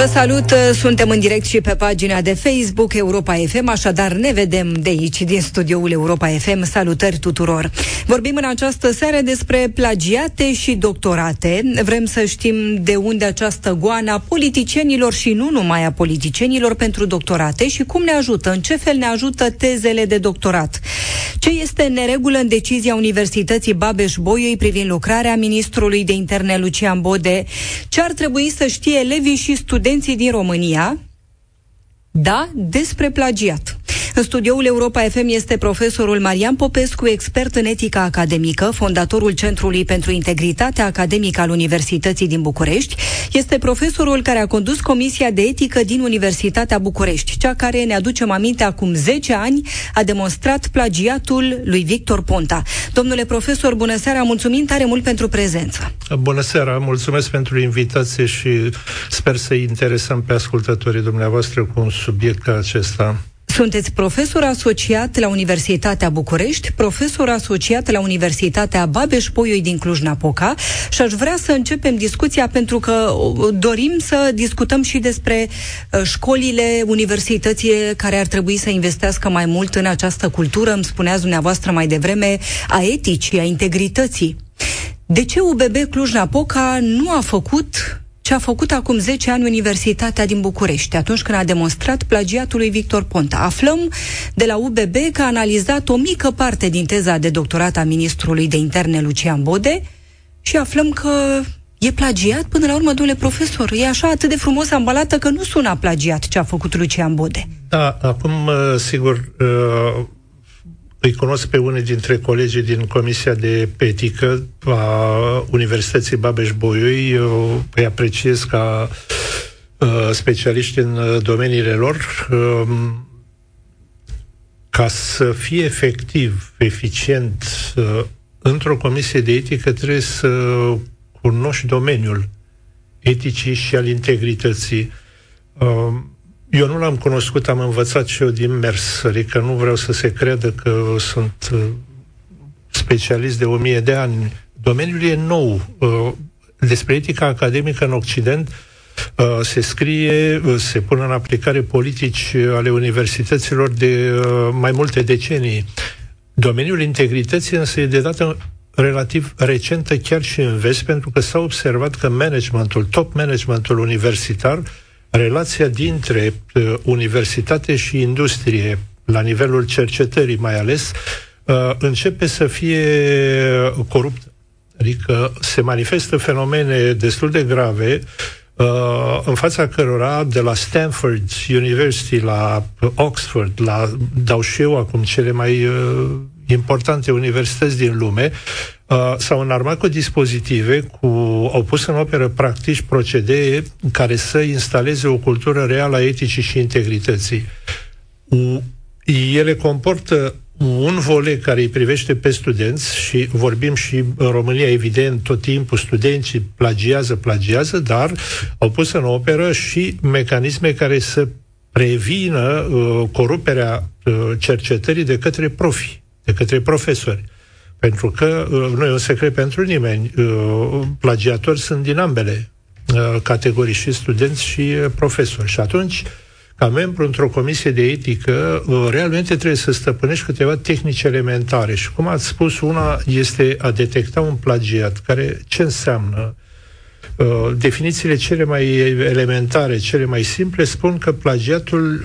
Vă salut, suntem în direct și pe pagina de Facebook Europa FM, așadar ne vedem de aici, din studioul Europa FM. Salutări tuturor! Vorbim în această seară despre plagiate și doctorate. Vrem să știm de unde această goană a politicienilor și nu numai a politicienilor pentru doctorate și cum ne ajută, în ce fel ne ajută tezele de doctorat. Ce este neregulă în decizia Universității Babeș-Bolyai privind lucrarea ministrului de interne Lucian Bode? Ce ar trebui să știe elevii și studenții studenții din România, da, despre plagiat. În studioul Europa FM este profesorul Marian Popescu, expert în etică academică, fondatorul Centrului pentru Integritatea Academică al Universității din București. Este profesorul care a condus Comisia de Etică din Universitatea București, cea care, ne aducem aminte, acum 10 ani a demonstrat plagiatul lui Victor Ponta. Domnule profesor, bună seara, mulțumim tare mult pentru prezență. Bună seara, mulțumesc pentru invitație și sper să interesăm pe ascultătorii dumneavoastră cu un subiect ca acesta. Sunteți profesor asociat la Universitatea București, profesor asociat la Universitatea Babeș-Bolyai din Cluj-Napoca și aș vrea să începem discuția pentru că dorim să discutăm și despre uh, școlile, universității care ar trebui să investească mai mult în această cultură, îmi spuneați dumneavoastră mai devreme, a eticii, a integrității. De ce UBB Cluj-Napoca nu a făcut ce a făcut acum 10 ani Universitatea din București, atunci când a demonstrat plagiatul lui Victor Ponta. Aflăm de la UBB că a analizat o mică parte din teza de doctorat a ministrului de interne Lucian Bode și aflăm că e plagiat până la urmă, domnule profesor. E așa atât de frumos ambalată că nu sună plagiat ce a făcut Lucian Bode. Da, acum, sigur, uh îi cunosc pe unii dintre colegii din Comisia de Etică a Universității Babeș-Bolyai. Eu îi apreciez ca uh, specialiști în uh, domeniile lor. Um, ca să fie efectiv, eficient, uh, într-o comisie de etică trebuie să cunoști domeniul eticii și al integrității. Um, eu nu l-am cunoscut, am învățat și eu din mers, adică nu vreau să se creadă că sunt uh, specialist de o mie de ani. Domeniul e nou. Uh, despre etica academică în Occident uh, se scrie, se pun în aplicare politici ale universităților de mai multe decenii. Domeniul integrității însă e de dată relativ recentă chiar și în vest, pentru că s-a observat că managementul, top managementul universitar uh, relația dintre uh, universitate și industrie, la nivelul cercetării mai ales, uh, începe să fie coruptă. Adică se manifestă fenomene destul de grave uh, în fața cărora de la Stanford University la Oxford, la, dau și eu acum cele mai uh, importante universități din lume, uh, s-au înarmat cu dispozitive, cu, au pus în operă practici, procedee care să instaleze o cultură reală a eticii și integrității. Ele comportă un volet care îi privește pe studenți și vorbim și în România, evident, tot timpul studenții plagiază, plagiază, dar au pus în operă și mecanisme care să prevină uh, coruperea uh, cercetării de către profi, de către profesori. Pentru că uh, nu e un secret pentru nimeni. Uh, plagiatori sunt din ambele uh, categorii, și studenți și profesori. Și atunci, ca membru într-o comisie de etică, realmente trebuie să stăpânești câteva tehnici elementare. Și cum ați spus, una este a detecta un plagiat, care ce înseamnă? definițiile cele mai elementare, cele mai simple, spun că plagiatul,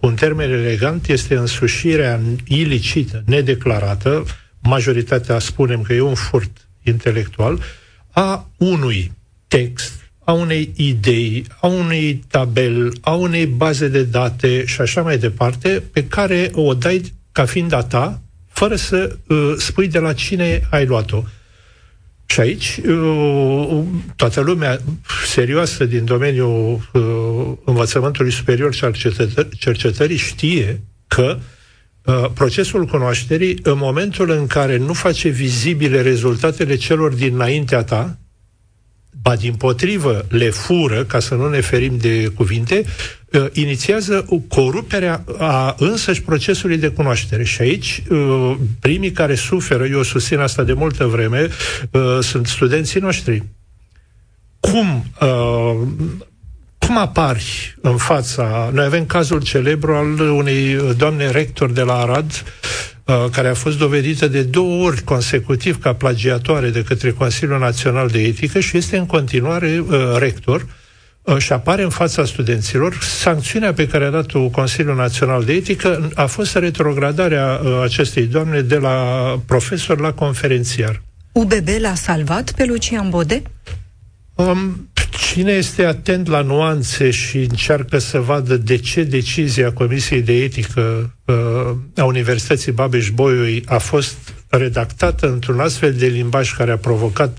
cu un termen elegant, este însușirea ilicită, nedeclarată, majoritatea spunem că e un furt intelectual, a unui text, a unei idei, a unei tabel, a unei baze de date și așa mai departe, pe care o dai ca fiind a ta, fără să uh, spui de la cine ai luat-o. Și aici, uh, toată lumea serioasă din domeniul uh, învățământului superior și al cercetării știe că uh, Uh, procesul cunoașterii, în momentul în care nu face vizibile rezultatele celor dinaintea ta, ba din potrivă le fură, ca să nu ne ferim de cuvinte, uh, inițiază coruperea a însăși procesului de cunoaștere. Și aici uh, primii care suferă, eu susțin asta de multă vreme, uh, sunt studenții noștri. Cum cum apari în fața... Noi avem cazul celebru al unei doamne rector de la Arad, Uh, care a fost dovedită de două ori consecutiv ca plagiatoare de către Consiliul Național de Etică și este în continuare uh, rector uh, și apare în fața studenților. Sancțiunea pe care a dat-o Consiliul Național de Etică a fost retrogradarea acestei doamne de la profesor la conferențiar. UBB l-a salvat pe Lucian Bode? Um, cine este atent la nuanțe și încearcă să vadă de ce decizia Comisiei de Etică uh, a Universității Babeș-Bolyai a fost redactată într-un astfel de limbaj care a provocat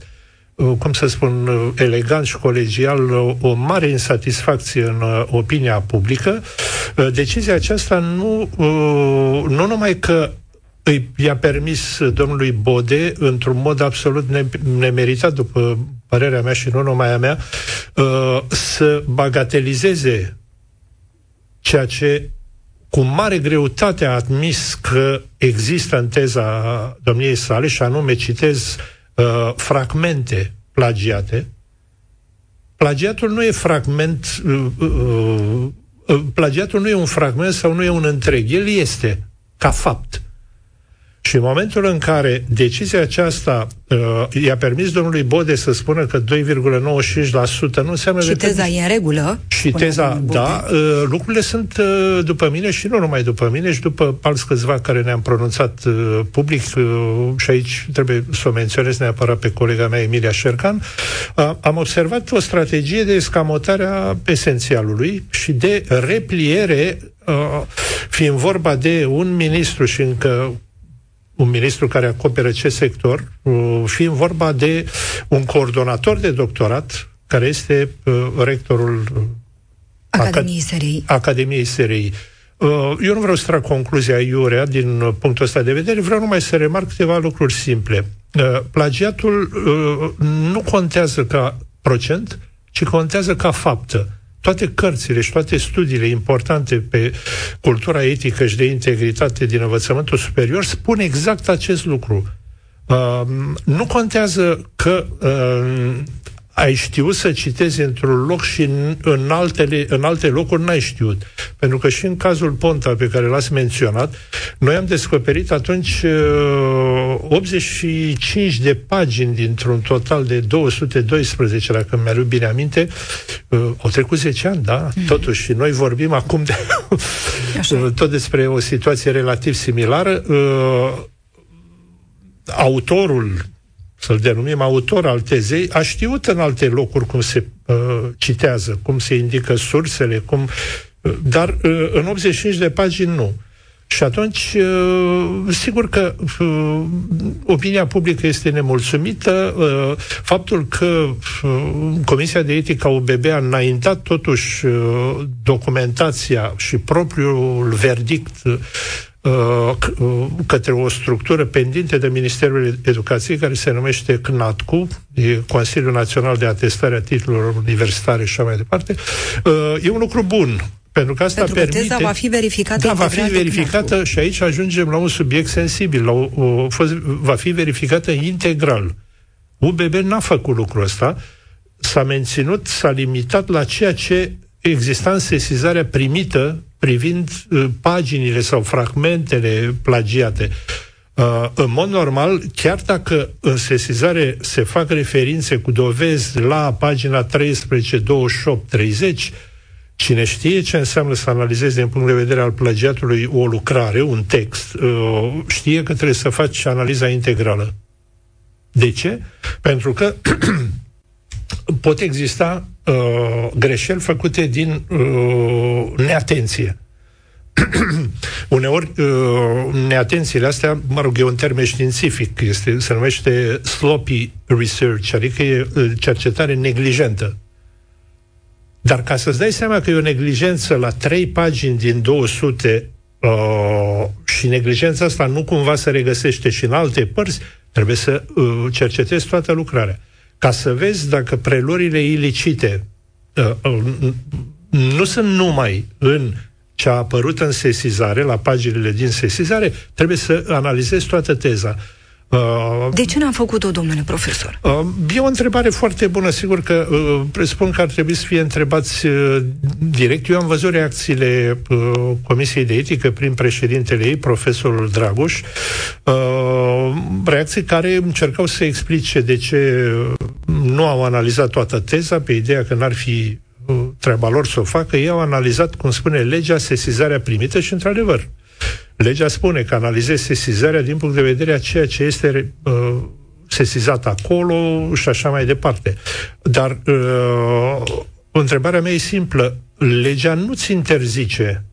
uh, cum să spun, uh, elegant și colegial, o, o mare insatisfacție în uh, opinia publică. Uh, decizia aceasta nu, uh, nu numai că îi i-a permis domnului Bode, într-un mod absolut ne- nemeritat, după părerea mea și nu numai a mea, uh, să bagatelizeze ceea ce cu mare greutate a admis că există în teza domniei sale, și anume, citez, uh, fragmente plagiate. Plagiatul nu e fragment, uh, uh, uh, plagiatul nu e un fragment sau nu e un întreg, el este ca fapt. Și în momentul în care decizia aceasta uh, i-a permis domnului Bode să spună că 2,95% nu înseamnă... Și teza că... e în regulă. Și teza, da, uh, lucrurile sunt uh, după mine și nu numai după mine, și după alți câțiva care ne-am pronunțat uh, public uh, și aici trebuie să o menționez neapărat pe colega mea Emilia Șercan, uh, am observat o strategie de escamotare a esențialului și de repliere uh, fiind vorba de un ministru și încă un ministru care acoperă ce sector, uh, fiind vorba de un coordonator de doctorat, care este uh, rectorul uh, Academiei SRI. Academiei SRI. Eu nu vreau să trag concluzia iurea din punctul ăsta de vedere, vreau numai să remarc câteva lucruri simple. Plagiatul nu contează ca procent, ci contează ca faptă toate cărțile și toate studiile importante pe cultura etică și de integritate din învățământul superior spun exact acest lucru. Uh, nu contează că uh, ai știut să citezi într-un loc și în, în, altele, în alte locuri n-ai știut. Pentru că și în cazul Ponta pe care l-ați menționat, noi am descoperit atunci uh, 85 de pagini dintr-un total de 212, dacă mi-aduc bine aminte. Uh, au trecut 10 ani, da? Mm-hmm. Totuși, și noi vorbim acum de tot despre o situație relativ similară. Uh, autorul să-l denumim autor al tezei, a știut în alte locuri cum se uh, citează, cum se indică sursele, cum, uh, dar uh, în 85 de pagini nu. Și atunci, uh, sigur că uh, opinia publică este nemulțumită. Uh, faptul că Comisia de Etică a UBB a înaintat totuși documentația și propriul verdict Uh, uh, către o structură pendinte de Ministerul Educației care se numește CNATCU, e Consiliul Național de Atestare a Titlurilor Universitare și așa mai departe, uh, e un lucru bun. Pentru că asta Pentru că permite... teza va fi verificată Da, va fi verificată și aici ajungem la un subiect sensibil. La o, o, fost, va fi verificată integral. UBB n-a făcut lucrul ăsta, s-a menținut, s-a limitat la ceea ce exista în sesizarea primită privind uh, paginile sau fragmentele plagiate. Uh, în mod normal, chiar dacă în sesizare se fac referințe cu dovezi la pagina 13, 28, 30, Cine știe ce înseamnă să analizezi din punct de vedere al plagiatului o lucrare, un text, uh, știe că trebuie să faci analiza integrală. De ce? Pentru că pot exista uh, greșeli făcute din uh, neatenție. Uneori, uh, neatențiile astea, mă rog, e un termen științific, este, se numește sloppy research, adică e uh, cercetare neglijentă. Dar ca să-ți dai seama că e o neglijență la trei pagini din 200 uh, și neglijența asta nu cumva se regăsește și în alte părți, trebuie să uh, cercetezi toată lucrarea. Ca să vezi dacă preluările ilicite uh, uh, nu sunt numai în ce a apărut în sesizare, la paginile din sesizare, trebuie să analizezi toată teza. Uh, de ce n-am făcut-o, domnule profesor? Uh, e o întrebare foarte bună. Sigur că uh, presupun că ar trebui să fie întrebați uh, direct. Eu am văzut reacțiile uh, Comisiei de Etică prin președintele ei, profesorul Dragoș, uh, reacții care încercau să explice de ce nu au analizat toată teza pe ideea că n-ar fi uh, treaba lor să o facă. Ei au analizat, cum spune legea, sesizarea primită și, într-adevăr, Legea spune că analizezi sesizarea din punct de vedere a ceea ce este uh, sesizat acolo și așa mai departe. Dar uh, întrebarea mea e simplă. Legea nu-ți interzice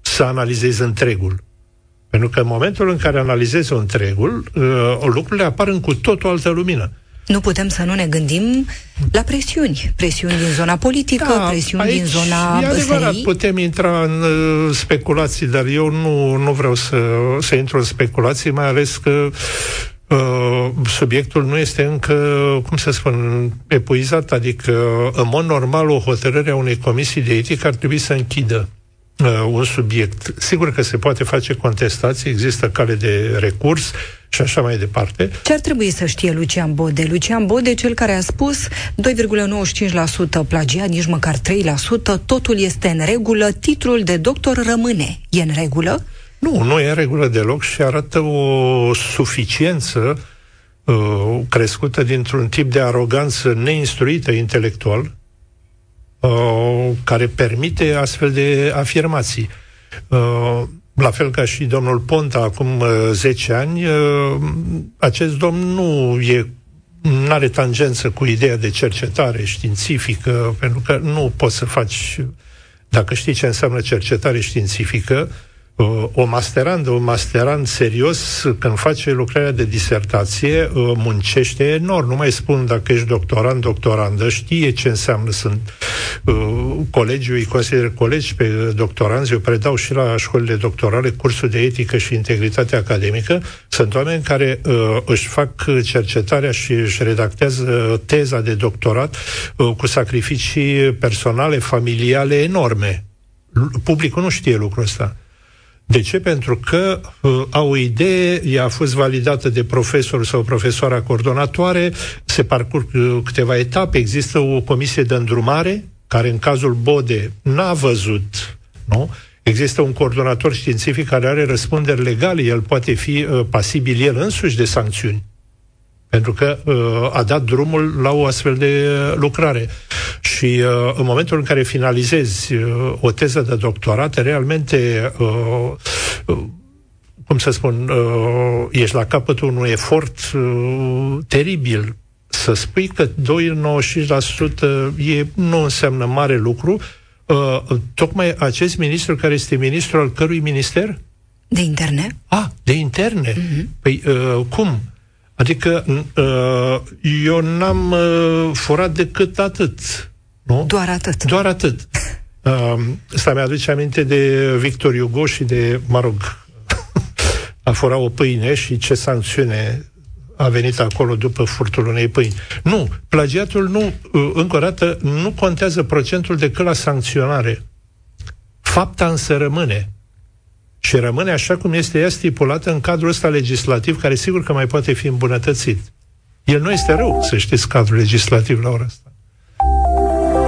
să analizezi întregul. Pentru că în momentul în care analizezi întregul, uh, lucrurile apar în cu totul altă lumină. Nu putem să nu ne gândim la presiuni. Presiuni din zona politică, da, presiuni din zona e adevărat, SRI. putem intra în uh, speculații, dar eu nu, nu vreau să, să intru în speculații, mai ales că Uh, subiectul nu este încă, cum să spun, epuizat, adică în mod normal o hotărâre a unei comisii de etică ar trebui să închidă uh, un subiect. Sigur că se poate face contestație, există cale de recurs, și așa mai departe. Ce ar trebui să știe Lucian Bode? Lucian Bode, cel care a spus 2,95% plagiat, nici măcar 3%, totul este în regulă, titlul de doctor rămâne. E în regulă? Nu, nu e în regulă deloc și arată o suficiență uh, crescută dintr-un tip de aroganță neinstruită intelectual, uh, care permite astfel de afirmații. Uh, la fel ca și domnul Ponta acum uh, 10 ani, uh, acest domn nu e nu are tangență cu ideea de cercetare științifică, pentru că nu poți să faci, dacă știi ce înseamnă cercetare științifică, o masterandă, un masterand serios, când face lucrarea de disertație, uh, muncește enorm. Nu mai spun dacă ești doctorand, doctorandă, știe ce înseamnă. Sunt uh, colegii, îi consider colegi pe doctoranzi, eu predau și la școlile doctorale cursul de etică și integritate academică. Sunt oameni care uh, își fac cercetarea și își redactează teza de doctorat uh, cu sacrificii personale, familiale enorme. Publicul nu știe lucrul ăsta. De ce? Pentru că uh, au o idee, ea a fost validată de profesor sau profesoara coordonatoare, se parcurg uh, câteva etape, există o comisie de îndrumare, care în cazul Bode n-a văzut, nu? Există un coordonator științific care are răspunderi legale, el poate fi uh, pasibil el însuși de sancțiuni pentru că uh, a dat drumul la o astfel de lucrare. Și uh, în momentul în care finalizezi uh, o teză de doctorat, realmente uh, uh, cum să spun, uh, ești la capătul unui efort uh, teribil. Să spui că 2,95% e, nu înseamnă mare lucru. Uh, tocmai acest ministru care este ministru al cărui minister? De interne. Ah, de interne. Uh-huh. Păi, uh, cum? Adică uh, eu n-am uh, furat decât atât. Nu? Doar atât. Doar atât. Uh, asta mi-aduce aminte de Victor Hugo și de, mă rog, a furat o pâine și ce sancțiune a venit acolo după furtul unei pâini. Nu, plagiatul nu, încă o dată, nu contează procentul decât la sancționare. Fapta însă rămâne și rămâne așa cum este ea stipulată în cadrul ăsta legislativ, care sigur că mai poate fi îmbunătățit. El nu este rău, să știți, cadrul legislativ la ora asta.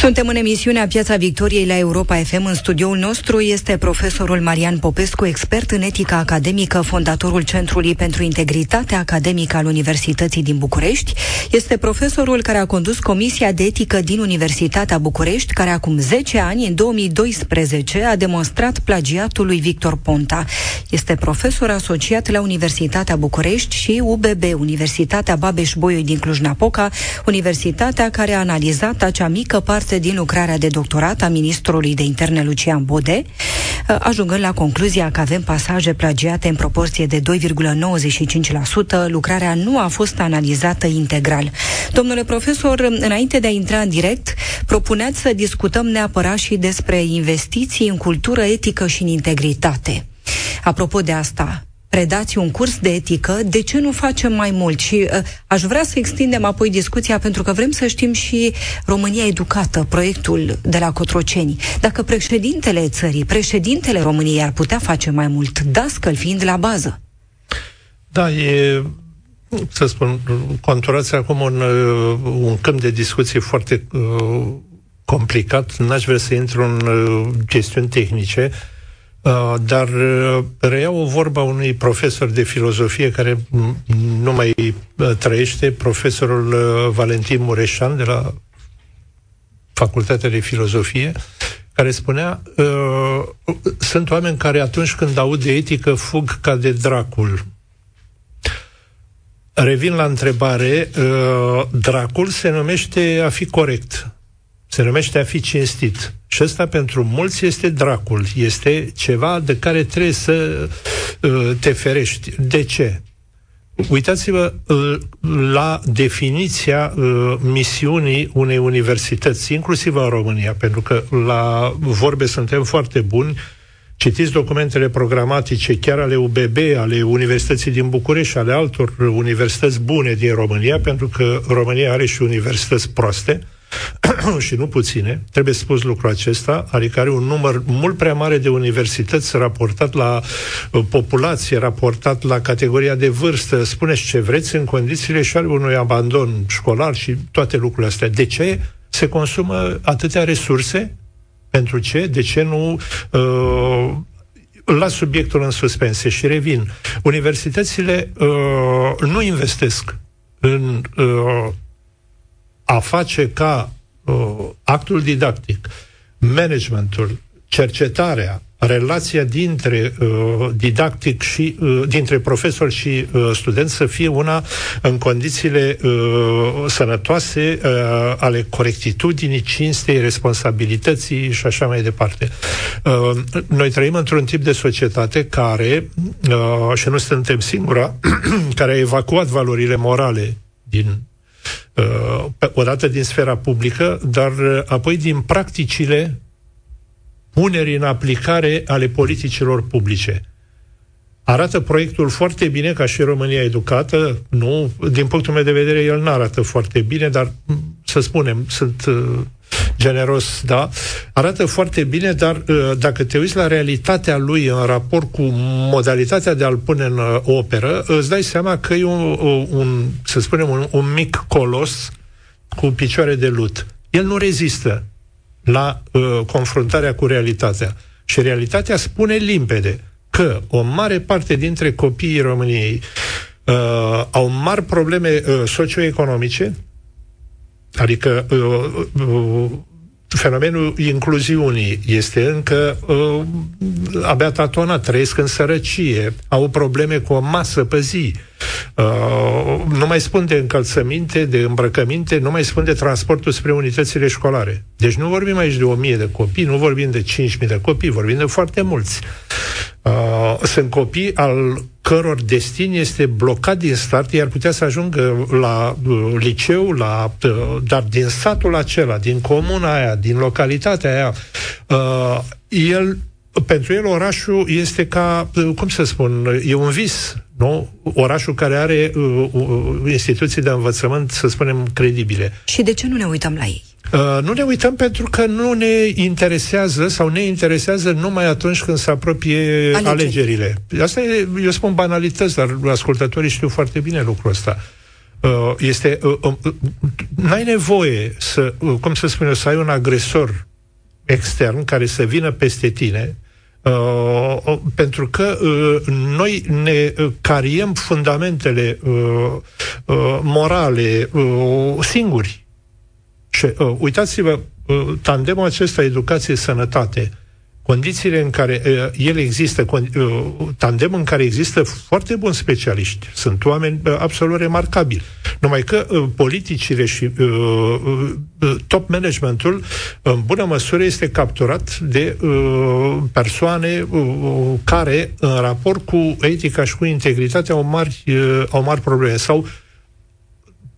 Suntem în emisiunea Piața Victoriei la Europa FM. În studioul nostru este profesorul Marian Popescu, expert în etică academică, fondatorul Centrului pentru Integritate Academică al Universității din București. Este profesorul care a condus Comisia de Etică din Universitatea București, care acum 10 ani, în 2012, a demonstrat plagiatul lui Victor Ponta. Este profesor asociat la Universitatea București și UBB, Universitatea Babeș-Bolyai din Cluj-Napoca, universitatea care a analizat acea mică parte parte din lucrarea de doctorat a ministrului de interne Lucian Bode, uh, ajungând la concluzia că avem pasaje plagiate în proporție de 2,95%. Lucrarea nu a fost analizată integral. Domnule profesor, înainte de a intra în direct, propuneați să discutăm neapărat și despre investiții în cultură etică și în integritate. Apropo de asta, predați un curs de etică, de ce nu facem mai mult? Și uh, aș vrea să extindem apoi discuția, pentru că vrem să știm și România Educată, proiectul de la Cotroceni. Dacă președintele țării, președintele României ar putea face mai mult, dascăl fiind la bază. Da, e să spun, conturați acum un, uh, un câmp de discuție foarte uh, complicat. N-aș vrea să intru în uh, chestiuni tehnice, uh, dar uh, reiau o vorba unui profesor de filozofie care nu mai uh, trăiește, profesorul uh, Valentin Mureșan de la Facultatea de Filozofie, care spunea uh, sunt oameni care atunci când aud de etică fug ca de dracul Revin la întrebare. Uh, dracul se numește a fi corect. Se numește a fi cinstit. Și ăsta pentru mulți este dracul. Este ceva de care trebuie să uh, te ferești. De ce? Uitați-vă uh, la definiția misiunii unei universități, inclusiv în România, pentru că la vorbe suntem foarte buni, Citiți documentele programatice chiar ale UBB, ale Universității din București, ale altor universități bune din România, pentru că România are și universități proaste, și nu puține, trebuie spus lucrul acesta, adică are un număr mult prea mare de universități raportat la uh, populație, raportat la categoria de vârstă, spuneți ce vreți, în condițiile și ale unui abandon școlar și toate lucrurile astea. De ce se consumă atâtea resurse pentru ce? De ce nu uh, la subiectul în suspense și revin. Universitățile uh, nu investesc în uh, a face ca uh, actul didactic, managementul, cercetarea, relația dintre uh, didactic și uh, dintre profesor și uh, student să fie una în condițiile uh, sănătoase uh, ale corectitudinii, cinstei, responsabilității și așa mai departe. Uh, noi trăim într-un tip de societate care, uh, și nu suntem singura, care a evacuat valorile morale din uh, odată din sfera publică, dar uh, apoi din practicile punerii în aplicare ale politicilor publice. Arată proiectul foarte bine ca și România educată, nu, din punctul meu de vedere el nu arată foarte bine, dar să spunem, sunt uh, generos, da, arată foarte bine, dar uh, dacă te uiți la realitatea lui în raport cu modalitatea de a-l pune în uh, operă, îți dai seama că e un, un să spunem, un, un mic colos cu picioare de lut. El nu rezistă la uh, confruntarea cu realitatea. Și realitatea spune limpede că o mare parte dintre copiii României uh, au mari probleme uh, socioeconomice, adică uh, uh, fenomenul incluziunii este încă uh, abia tatonat, trăiesc în sărăcie, au probleme cu o masă pe zi. Uh, nu mai spun de încălțăminte, de îmbrăcăminte, nu mai spun de transportul spre unitățile școlare. Deci nu vorbim aici de o mie de copii, nu vorbim de cinci mii de copii, vorbim de foarte mulți. Uh, sunt copii al căror destin este blocat din start, iar putea să ajungă la uh, liceu, la, uh, dar din satul acela, din comuna aia, din localitatea aia, uh, el, pentru el orașul este ca, uh, cum să spun, e un vis, nu? Orașul care are uh, uh, instituții de învățământ, să spunem, credibile. Și de ce nu ne uităm la ei? Uh, nu ne uităm pentru că nu ne interesează sau ne interesează numai atunci când se apropie Alegeri. alegerile. Asta e, eu spun banalități, dar ascultătorii știu foarte bine lucrul ăsta. Uh, este, uh, uh, n-ai nevoie să, uh, cum să spun eu, să ai un agresor extern care să vină peste tine, Uh, uh, pentru că uh, noi ne uh, cariem fundamentele uh, uh, morale uh, singuri. Și uh, uitați-vă, uh, tandemul acesta educație-sănătate, condițiile în care uh, el există, con- uh, tandem în care există foarte buni specialiști, sunt oameni uh, absolut remarcabili. Numai că uh, politicile și uh, uh, top managementul, în bună măsură, este capturat de uh, persoane uh, care, în raport cu etica și cu integritatea, au mari, uh, au mari probleme. Sau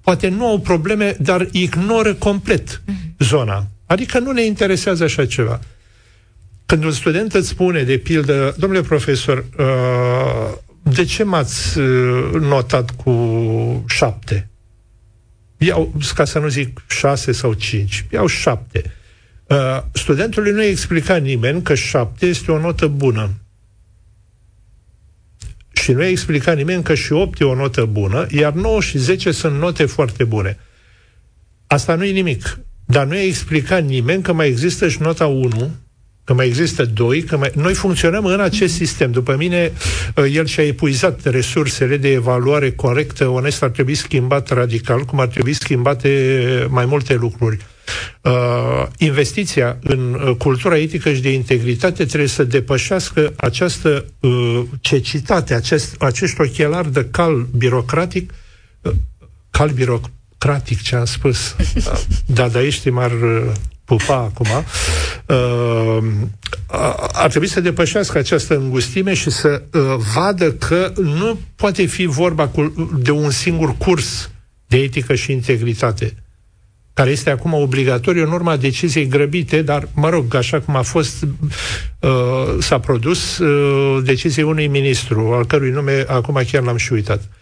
poate nu au probleme, dar ignoră complet mm-hmm. zona. Adică nu ne interesează așa ceva. Când un student îți spune, de pildă, domnule profesor, uh, de ce m-ați uh, notat cu șapte? Iau, ca să nu zic șase sau cinci, iau șapte. Uh, studentului nu i explica nimeni că șapte este o notă bună. Și nu i explica nimeni că și 8 e o notă bună, iar 9 și 10 sunt note foarte bune. Asta nu e nimic. Dar nu i explicat nimeni că mai există și nota 1, că mai există doi, că mai... noi funcționăm în acest sistem. După mine, uh, el și-a epuizat resursele de evaluare corectă, onestă, ar trebui schimbat radical, cum ar trebui schimbate mai multe lucruri. Uh, investiția în uh, cultura etică și de integritate trebuie să depășească această uh, cecitate, acest, acești ochelari de cal birocratic, uh, cal birocratic, ce am spus, da, da, ești m-ar uh, pupa acum, uh, ar trebui să depășească această îngustime și să uh, vadă că nu poate fi vorba cu, de un singur curs de etică și integritate care este acum obligatoriu în urma deciziei grăbite, dar, mă rog, așa cum a fost, uh, s-a produs uh, deciziei unui ministru, al cărui nume acum chiar l-am și uitat. Uh,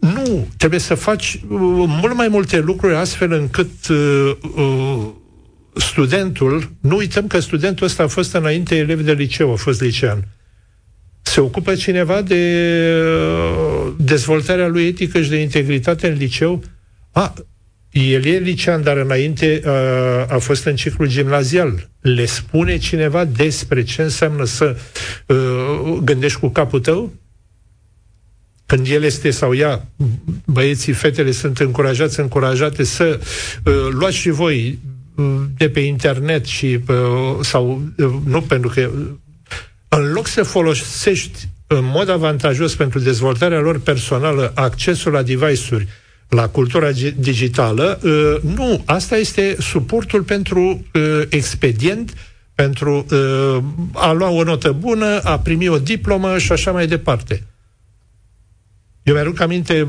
nu, trebuie să faci uh, mult mai multe lucruri astfel încât uh, uh, studentul, nu uităm că studentul ăsta a fost înainte elev de liceu, a fost licean. Se ocupă cineva de uh, dezvoltarea lui etică și de integritate în liceu? A, el e licean, dar înainte uh, a fost în ciclu gimnazial. Le spune cineva despre ce înseamnă să uh, gândești cu capul tău? Când el este sau ea, băieții, fetele sunt încurajați, încurajate să uh, luați și voi uh, de pe internet și uh, sau uh, nu pentru că uh, în loc să folosești în mod avantajos pentru dezvoltarea lor personală accesul la device-uri, la cultura digitală, uh, nu, asta este suportul pentru uh, expedient, pentru uh, a lua o notă bună, a primi o diplomă și așa mai departe. Eu mi-aduc aminte,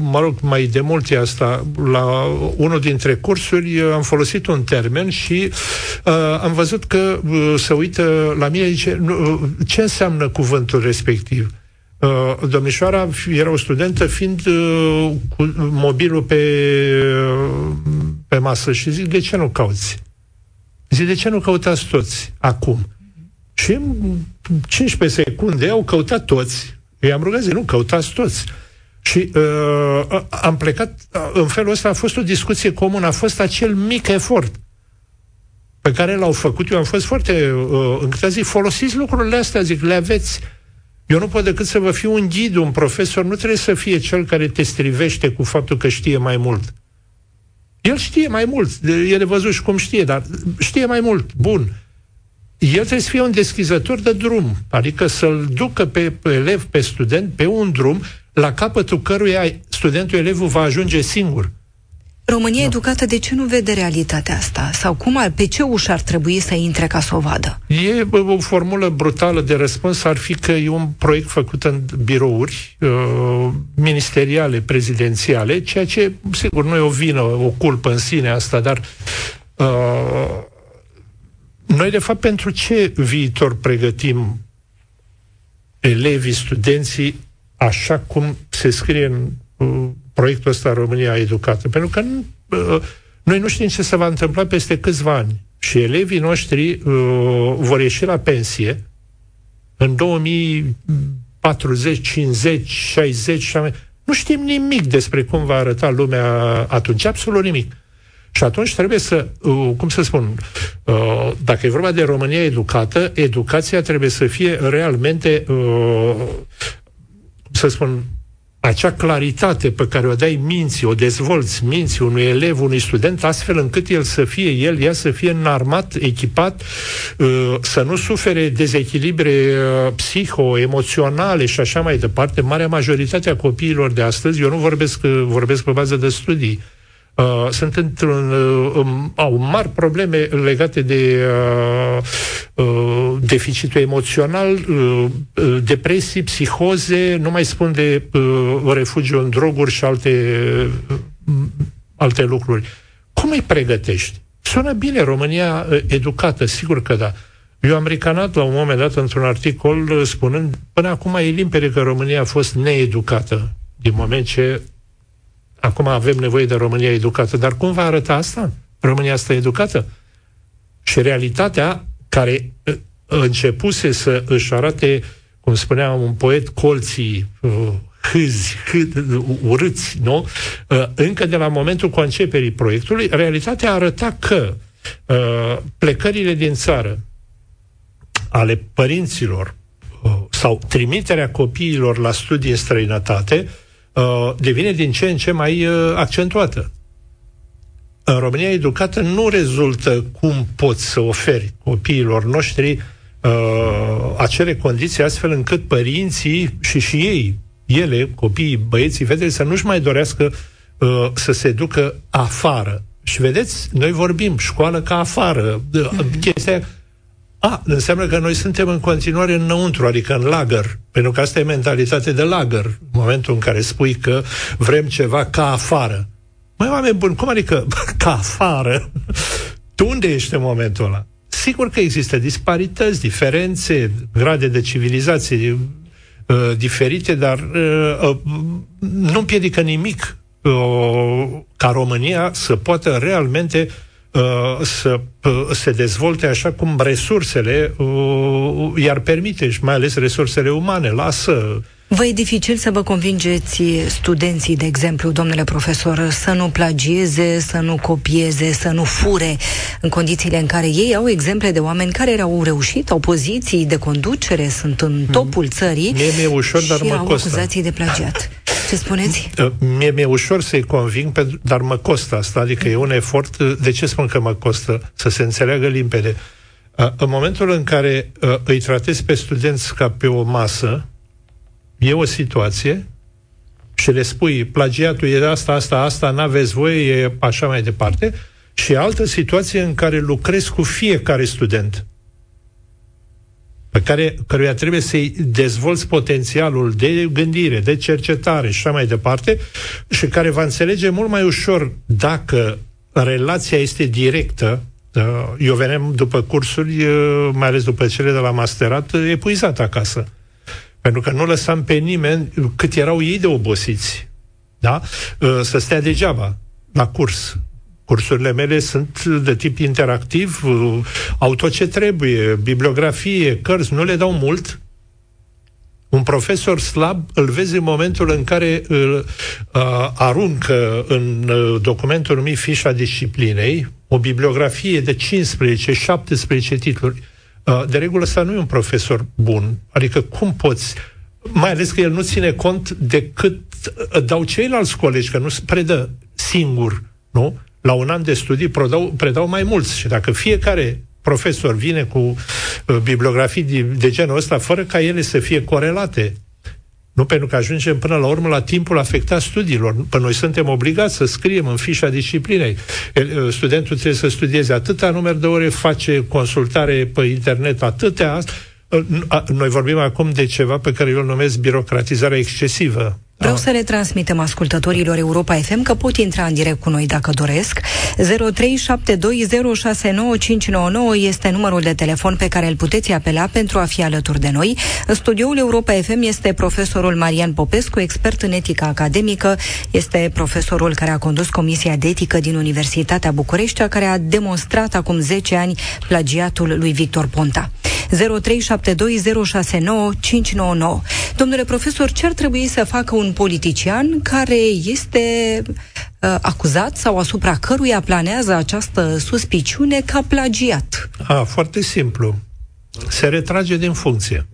mă rog, mai de mult e asta, la unul dintre cursuri am folosit un termen și uh, am văzut că uh, se uită la mine, zice, uh, ce înseamnă cuvântul respectiv? Uh, domnișoara era o studentă fiind uh, cu mobilul pe, uh, pe masă și zic, de ce nu cauți? Zic, de ce nu căutați toți acum? Și în 15 secunde au căutat toți. Eu am rugat, zic, nu, căutați toți. Și uh, am plecat, uh, în felul ăsta a fost o discuție comună, a fost acel mic efort pe care l-au făcut. Eu am fost foarte uh, încât zic, folosiți lucrurile astea, zic, le aveți eu nu pot decât să vă fiu un ghid, un profesor, nu trebuie să fie cel care te strivește cu faptul că știe mai mult. El știe mai mult, e de văzut și cum știe, dar știe mai mult, bun. El trebuie să fie un deschizător de drum, adică să-l ducă pe elev, pe student, pe un drum la capătul căruia studentul, elevul va ajunge singur. România da. educată de ce nu vede realitatea asta? Sau cum ar, pe ce ușă ar trebui să intre ca să o vadă? E o formulă brutală de răspuns ar fi că e un proiect făcut în birouri uh, ministeriale, prezidențiale, ceea ce, sigur, nu e o vină, o culpă în sine asta, dar uh, noi, de fapt, pentru ce viitor pregătim elevii, studenții, așa cum se scrie în uh, proiectul ăsta România Educată. Pentru că nu, uh, noi nu știm ce se va întâmpla peste câțiva ani. Și elevii noștri uh, vor ieși la pensie în 2040, 50, 60, nu știm nimic despre cum va arăta lumea atunci, absolut nimic. Și atunci trebuie să, uh, cum să spun, uh, dacă e vorba de România educată, educația trebuie să fie realmente, uh, cum să spun, acea claritate pe care o dai minții, o dezvolți minții unui elev, unui student, astfel încât el să fie, el, ea să fie înarmat, echipat, uh, să nu sufere dezechilibre uh, psiho-emoționale și așa mai departe. Marea majoritate a copiilor de astăzi, eu nu vorbesc, uh, vorbesc pe bază de studii, Uh, sunt într-un, uh, au mari probleme legate de uh, uh, deficitul emoțional, uh, uh, depresii, psihoze, nu mai spun de uh, refugiu în droguri și alte, uh, alte lucruri. Cum îi pregătești? Sună bine România uh, educată, sigur că da. Eu am ricanat la un moment dat într-un articol spunând, până acum e limpede că România a fost needucată, din moment ce acum avem nevoie de România educată. Dar cum va arăta asta? România asta educată? Și realitatea care uh, începuse să își arate, cum spunea un poet, colții uh, hâzi, hâ, urâți, nu? Uh, încă de la momentul conceperii proiectului, realitatea arăta că plecările din țară ale părinților sau trimiterea copiilor la studii în străinătate devine din ce în ce mai accentuată în România educată nu rezultă cum poți să oferi copiilor noștri uh, acele condiții astfel încât părinții și și ei, ele, copiii, băieții, fetele, să nu-și mai dorească uh, să se ducă afară. Și vedeți, noi vorbim școală ca afară. Mm-hmm. Chestia a, înseamnă că noi suntem în continuare înăuntru, adică în lagăr, pentru că asta e mentalitate de lagăr, în momentul în care spui că vrem ceva ca afară. Mai oameni buni, cum adică ca afară? Tu unde ești în momentul ăla? Sigur că există disparități, diferențe, grade de civilizație uh, diferite, dar uh, uh, nu împiedică nimic uh, ca România să poată realmente uh, să uh, se dezvolte așa cum resursele uh, i-ar permite, și mai ales resursele umane. Lasă Vă e dificil să vă convingeți studenții, de exemplu, domnule profesor, să nu plagieze, să nu copieze, să nu fure, în condițiile în care ei au exemple de oameni care au reușit, au poziții de conducere, sunt în mm. topul țării Mie mi-e ușor, dar și mă au costă. acuzații de plagiat. Ce spuneți? Uh, mie mi-e ușor să-i conving, dar mă costă asta, adică e un efort. Uh, de ce spun că mă costă? Să se înțeleagă limpede. Uh, în momentul în care îi tratezi pe studenți ca pe o masă, e o situație și le spui plagiatul e asta, asta, asta, n-aveți voie, e așa mai departe, și altă situație în care lucrezi cu fiecare student pe care, căruia trebuie să-i dezvolți potențialul de gândire, de cercetare și așa mai departe, și care va înțelege mult mai ușor dacă relația este directă. Uh, eu venem după cursuri, uh, mai ales după cele de la masterat, epuizat acasă. Pentru că nu lăsam pe nimeni, cât erau ei de obosiți, da? Uh, să stea degeaba la curs. Cursurile mele sunt de tip interactiv, uh, au tot ce trebuie, bibliografie, cărți, nu le dau mult. Un profesor slab îl vezi în momentul în care îl uh, aruncă în uh, documentul numit fișa disciplinei o bibliografie de 15-17 titluri Uh, de regulă ăsta nu e un profesor bun. Adică cum poți, mai ales că el nu ține cont de cât uh, dau ceilalți colegi, că nu se predă singur, nu? La un an de studii predau, predau mai mulți și dacă fiecare profesor vine cu uh, bibliografii de, de genul ăsta, fără ca ele să fie corelate nu pentru că ajungem până la urmă la timpul afectat studiilor. Păi noi suntem obligați să scriem în fișa disciplinei. Studentul trebuie să studieze atâta număr de ore, face consultare pe internet atâtea. Noi vorbim acum de ceva pe care eu îl numesc birocratizarea excesivă Vreau să le transmitem ascultătorilor Europa FM că pot intra în direct cu noi dacă doresc. 0372069599 este numărul de telefon pe care îl puteți apela pentru a fi alături de noi. În studioul Europa FM este profesorul Marian Popescu, expert în etică academică. Este profesorul care a condus Comisia de Etică din Universitatea București, care a demonstrat acum 10 ani plagiatul lui Victor Ponta. 0372069599. Domnule profesor, ce ar trebui să facă un politician care este uh, acuzat sau asupra căruia planează această suspiciune ca plagiat? A, foarte simplu. Se retrage din funcție.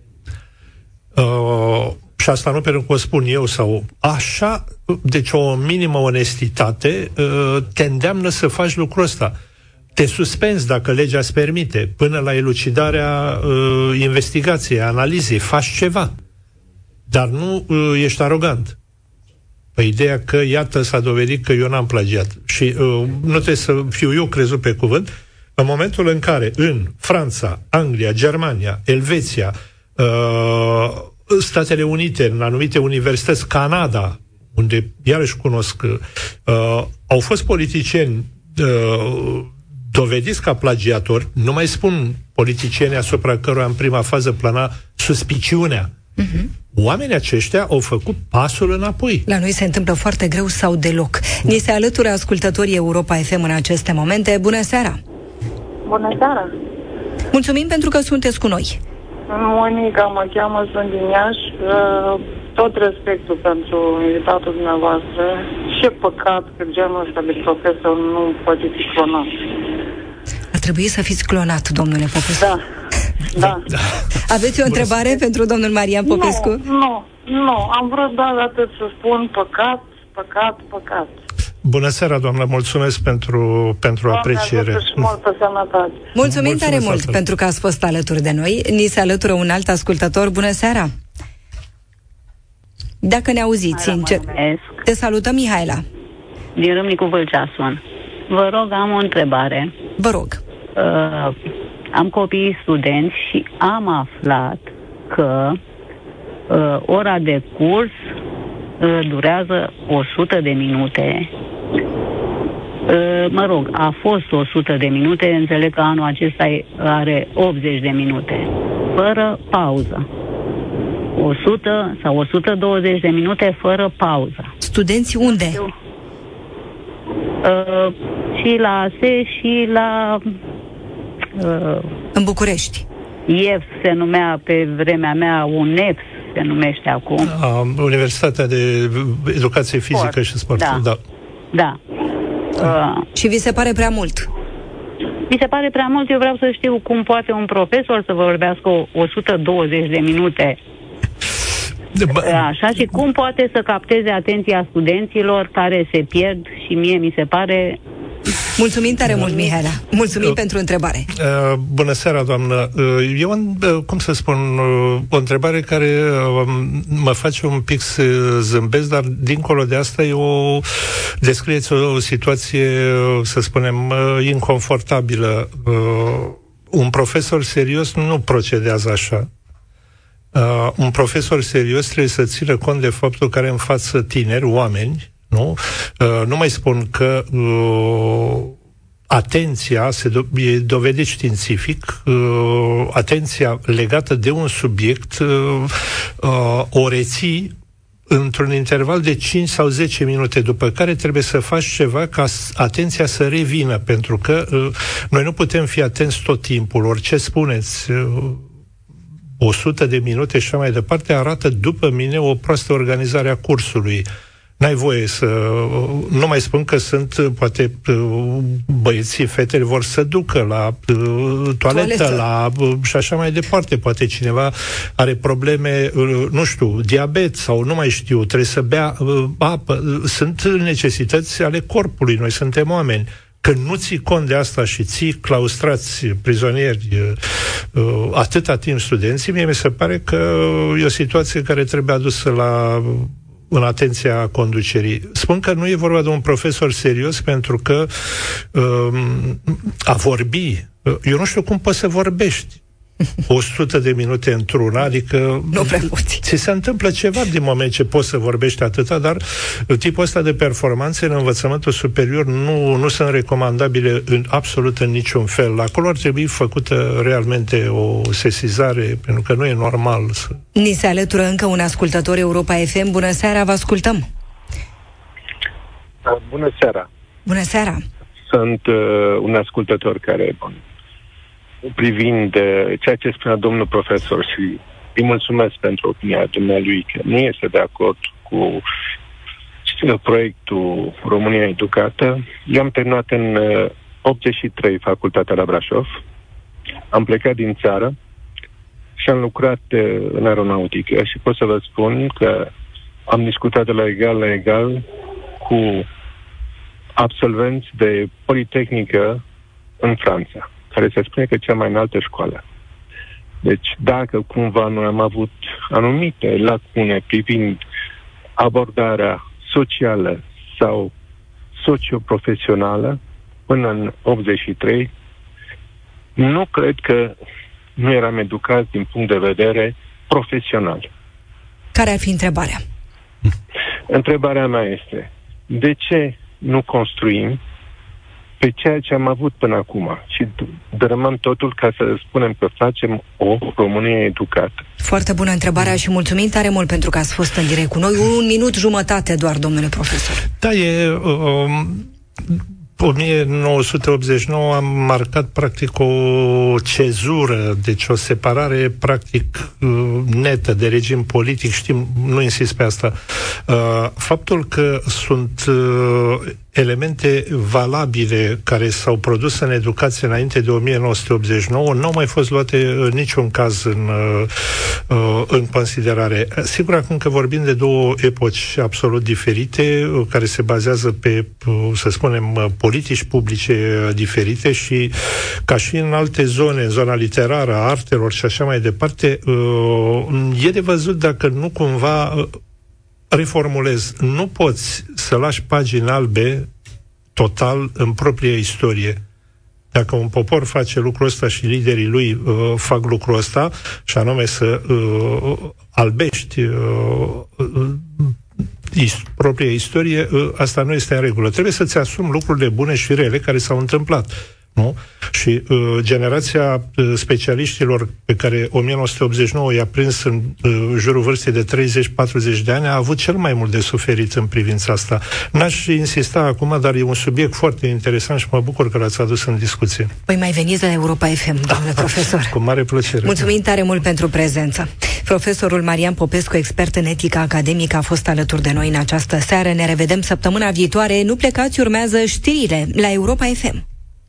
Uh, și asta nu pentru că o spun eu sau așa, deci o minimă onestitate uh, te îndeamnă să faci lucrul ăsta te suspenzi dacă legea îți permite, până la elucidarea uh, investigației, analizei, faci ceva. Dar nu uh, ești arogant. Pe ideea că, iată, s-a dovedit că eu n-am plagiat. Și uh, nu trebuie să fiu eu crezut pe cuvânt, în momentul în care în Franța, Anglia, Germania, Elveția, uh, Statele Unite, în anumite universități, Canada, unde iarăși cunosc, uh, au fost politicieni uh, dovediți ca plagiatori, nu mai spun politicieni asupra cărora în prima fază plana suspiciunea. Uh-huh. Oamenii aceștia au făcut pasul înapoi. La noi se întâmplă foarte greu sau deloc. Ni se alătură ascultătorii Europa FM în aceste momente. Bună seara! Bună seara! Mulțumim pentru că sunteți cu noi. Monica mă cheamă, sunt din Iași. Uh, tot respectul pentru invitatul dumneavoastră. Ce păcat că genul ăsta de profesor nu poate fi clonat. Ar trebui să fiți clonat, domnule Popescu. Da, da. da. Aveți o întrebare pentru domnul Marian Popescu? Nu, nu, nu. Am vrut doar atât să spun păcat, păcat, păcat. Bună seara, doamnă, mulțumesc pentru, pentru Doamne apreciere. Și multă sănătate. Mulțumim tare mult altfel. pentru că ați fost alături de noi. Ni se alătură un alt ascultător. Bună seara! Dacă ne auziți, sincer. Te salutăm, Mihaela. Din Râmnicu Vâlcea sun. Vă rog, am o întrebare. Vă rog. Uh, am copii studenți și am aflat că uh, ora de curs uh, durează 100 de minute. Uh, mă rog, a fost 100 de minute, înțeleg că anul acesta are 80 de minute, fără pauză. 100 sau 120 de minute fără pauză. Studenții unde? Uh, și la ASE și la... Uh, în București. IEF se numea pe vremea mea, UNEF se numește acum. A, Universitatea de Educație Fizică sport. și Sport. Da. Da. da. Uh, și vi se pare prea mult? Mi se pare prea mult. Eu vreau să știu cum poate un profesor să vorbească 120 de minute Așa, și cum poate să capteze atenția studenților care se pierd și mie mi se pare Mulțumim tare mult, Mihaela. Mulțumim uh, pentru întrebare. Uh, bună seara, doamnă. Uh, eu, uh, cum să spun, uh, o întrebare care uh, mă face un pic să zâmbesc, dar dincolo de asta e o... descrieți o, o situație, uh, să spunem, uh, inconfortabilă. Uh, un profesor serios nu procedează așa. Uh, un profesor serios trebuie să țină cont de faptul că are în față tineri, oameni, nu? Uh, nu mai spun că uh, atenția, se do- e dovedit științific, uh, atenția legată de un subiect uh, uh, o reții într-un interval de 5 sau 10 minute, după care trebuie să faci ceva ca atenția să revină, pentru că uh, noi nu putem fi atenți tot timpul, orice spuneți, uh, 100 de minute și așa mai departe, arată după mine o proastă organizare a cursului. N-ai voie să... Nu mai spun că sunt, poate, băieții, fetele vor să ducă la uh, toaletă, Toaletă. la... Uh, și așa mai departe. Poate cineva are probleme, uh, nu știu, diabet sau nu mai știu, trebuie să bea apă. Sunt necesități ale corpului. Noi suntem oameni când nu ții cont de asta și ții claustrați prizonieri uh, atâta timp studenții, mie mi se pare că e o situație care trebuie adusă la în atenția conducerii. Spun că nu e vorba de un profesor serios pentru că um, a vorbi, eu nu știu cum poți să vorbești 100 de minute într-una, adică nu prea poți. ți se întâmplă ceva din moment ce poți să vorbești atâta, dar tipul ăsta de performanțe în învățământul superior nu, nu sunt recomandabile în, absolut în niciun fel. Acolo ar trebui făcută realmente o sesizare, pentru că nu e normal să... Ni se alătură încă un ascultător Europa FM. Bună seara, vă ascultăm! Bună seara! Bună seara! Sunt uh, un ascultător care privind uh, ceea ce spunea domnul profesor și îi mulțumesc pentru opinia dumnealui că nu este de acord cu proiectul România Educată. Eu am terminat în 83 uh, facultatea la Brașov, am plecat din țară și am lucrat uh, în aeronautică și pot să vă spun că am discutat de la egal la egal cu absolvenți de Politehnică în Franța care se spune că e cea mai înaltă școală. Deci, dacă cumva noi am avut anumite lacune privind abordarea socială sau socioprofesională până în 83, nu cred că nu eram educați din punct de vedere profesional. Care ar fi întrebarea? Întrebarea mea este, de ce nu construim pe ceea ce am avut până acum. Și dărâmăm totul ca să spunem că facem o Românie educată. Foarte bună întrebarea și mulțumim tare mult pentru că ați fost în direct cu noi. Un minut jumătate doar, domnule profesor. Da, e... Um 1989 am marcat practic o cezură, deci o separare practic uh, netă de regim politic, știm, nu insist pe asta. Uh, faptul că sunt uh, elemente valabile care s-au produs în educație înainte de 1989 nu au mai fost luate în niciun caz în, în considerare. Sigur, acum că vorbim de două epoci absolut diferite, care se bazează pe, să spunem, politici publice uh, diferite și ca și în alte zone, în zona literară, a artelor și așa mai departe, uh, e de văzut dacă nu cumva uh, reformulez. Nu poți să lași pagini albe total în propria istorie. Dacă un popor face lucrul ăsta și liderii lui uh, fac lucrul ăsta, și anume să uh, albești uh, is- propria istorie, ă, asta nu este în regulă. Trebuie să-ți asumi lucrurile bune și rele care s-au întâmplat. Nu? Și uh, generația uh, specialiștilor pe care 1989 i-a prins în uh, jurul vârstei de 30-40 de ani a avut cel mai mult de suferit în privința asta. N-aș insista acum, dar e un subiect foarte interesant și mă bucur că l-ați adus în discuție. Păi mai veniți la Europa FM, domnule da, profesor. Cu mare plăcere. Mulțumim tare mult pentru prezență. Profesorul Marian Popescu, expert în etică academică, a fost alături de noi în această seară. Ne revedem săptămâna viitoare. Nu plecați, urmează știrile la Europa FM.